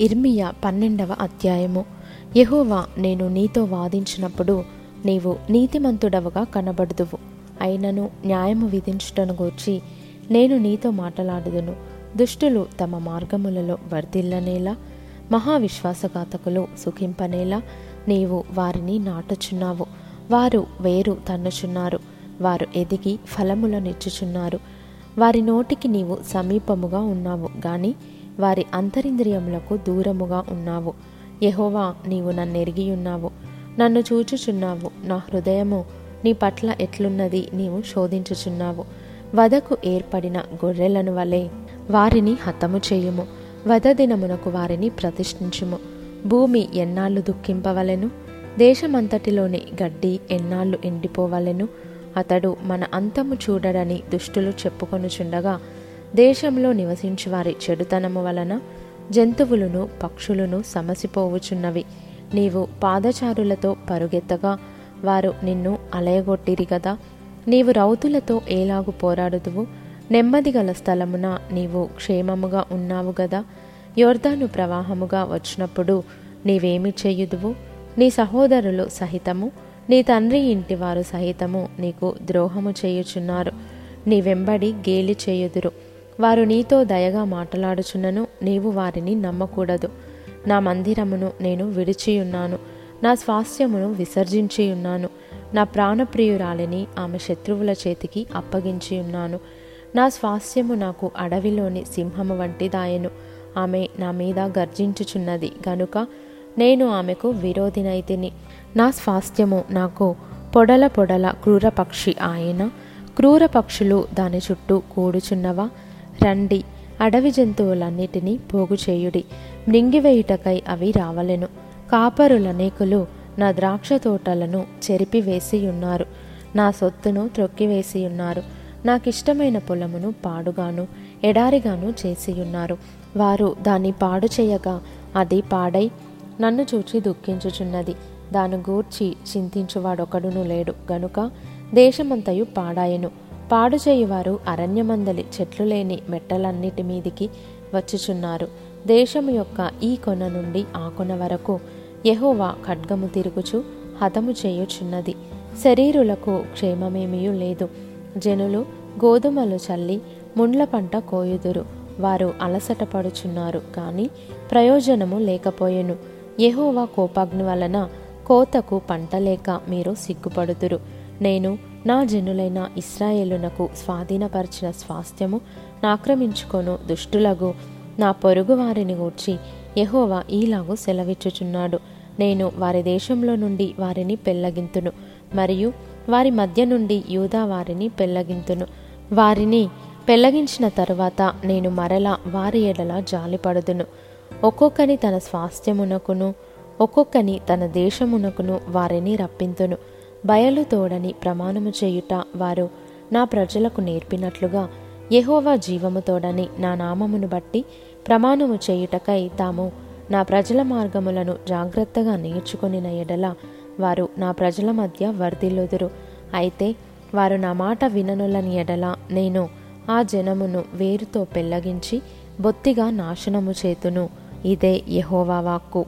ఇర్మియా పన్నెండవ అధ్యాయము. యహోవా నేను నీతో వాదించినప్పుడు నీవు నీతిమంతుడవుగా కనబడుదువు. అయినను న్యాయము విధించుటను గూర్చి నేను నీతో మాట్లాడుదును. దుష్టులు తమ మార్గములలో వర్ధిల్లనేలా మహావిశ్వాసఘాతకులు సుఖింపనేలా నీవు వారిని నాటుచున్నావు. వారు వేరు తన్నుచున్నారు. వారు ఎదిగి ఫలములనిచ్చుచున్నారు వారి నోటికి నీవు సమీపముగా ఉన్నావు. గాని వారి అంతరింద్రియములకు దూరముగా ఉన్నావు. యహోవా నీవు నన్ను ఎరిగి ఉన్నావు. నన్ను చూచుచున్నావు. నా హృదయము నీ పట్ల ఎట్లున్నది నీవు శోధించుచున్నావు. వదకు ఏర్పడిన గొర్రెలను వలె వారిని హతము చేయుము. వద దినమునకు వారిని ప్రతిష్ఠించుము. భూమి ఎన్నాళ్ళు దుఃఖింపవలెను? దేశమంతటిలోని గడ్డి ఎన్నాళ్ళు ఎండిపోవలెను? అతడు మన అంతము చూడడని దుష్టులు చెప్పుకొనుచుండగా దేశంలో నివసించువారి చెడుతనము వలన జంతువులను పక్షులను సమసిపోవుచున్నవి. నీవు పాదచారులతో పరుగెత్తగా వారు నిన్ను అలయగొట్టిరి కదా నీవు రౌతులతో ఏలాగు పోరాడుదువు. నెమ్మది గల స్థలమున నీవు క్షేమముగా ఉన్నావు గదా. యోర్ధాను ప్రవాహముగా వచ్చినప్పుడు నీవేమి చేయుదువు? నీ సహోదరులు సహితము నీ తండ్రి ఇంటి వారు సహితము నీకు ద్రోహము చేయుచున్నారు. నీ వెంబడి గేలి చేయుదురు. వారు నీతో దయగా మాట్లాడుచున్నను నీవు వారిని నమ్మకూడదు. నా మందిరమును నేను విడిచియున్నాను నా స్వాస్థ్యమును విసర్జించియున్నాను నా ప్రాణప్రియురాలిని ఆమె శత్రువుల చేతికి అప్పగించి ఉన్నాను నా స్వాస్థ్యము నాకు అడవిలోని సింహము వంటిదాయను ఆమె నా మీద గర్జించుచున్నది. గనుక నేను ఆమెకు విరోధినైతిని నా స్వాస్థ్యము నాకు పొడల పొడల క్రూర పక్షి ఆయన క్రూర పక్షులు దాని చుట్టూ కూడుచున్నవా? రండి అడవి జంతువులన్నిటినీ పోగు చేయుడి. మృంగివేయుటకై అవి రావలెను. కాపరులనేకులు నా ద్రాక్ష తోటలను చెరిపివేసి ఉన్నారు నా సొత్తును త్రొక్కివేసి ఉన్నారు నాకిష్టమైన పొలమును పాడుగాను ఎడారిగాను చేసియున్నారు. వారు దాన్ని పాడు చేయగా అది పాడై నన్ను చూచి దుఃఖించుచున్నది. దాని గూర్చి చింతించువాడొకడును లేడు. గనుక దేశమంతయు పాడాయను. పాడు చేయువారు అరణ్యమందలి చెట్లు లేని మెట్టలన్నిటి మీదికి వచ్చుచున్నారు. దేశము యొక్క ఈ కొన నుండి ఆ కొన వరకు యహోవా ఖడ్గము తిరుగుచు హతము చేయుచున్నది. శరీరులకు క్షేమమేమీ లేదు. జనులు గోధుమలు చల్లి ముండ్ల పంట కోయుదురు. వారు అలసట పడుచున్నారు కానీ ప్రయోజనము లేకపోయెను. యహోవా కోపాగ్ని వలన కోతకు పంట లేక మీరు సిగ్గుపడుదురు. నేను నా జనులైన ఇస్రాయేలునకు స్వాధీనపరిచిన స్వాస్థ్యము నాక్రమించుకొను దుష్టులగు నా పొరుగు వారిని గూర్చి యహోవా ఈలాగు సెలవిచ్చుచున్నాడు. నేను వారి దేశంలో నుండి వారిని పెళ్ళగింతును మరియు వారి మధ్య నుండి యూదా వారిని పెళ్ళగింతును. వారిని పెళ్ళగించిన తరువాత నేను మరలా వారి ఎడల జాలిపడుదును. ఒక్కొక్కని తన స్వాస్థ్యమునకును ఒక్కొక్కని తన దేశమునకును వారిని రప్పింతును. బయలు తోడని ప్రమాణము చేయుట వారు నా ప్రజలకు నేర్పినట్లుగా యహోవా జీవము తోడని నా నామమును బట్టి ప్రమాణము చేయుటకై తాము నా ప్రజల మార్గములను జాగ్రత్తగా నేర్చుకొనిన ఎడల వారు నా ప్రజల మధ్య వర్ధిల్లుదురు. అయితే వారు నా మాట విననులని ఎడల నేను ఆ జనమును వేరుతో పెళ్ళగించి బొత్తిగా నాశనము చేతును. ఇదే యహోవా వాక్కు.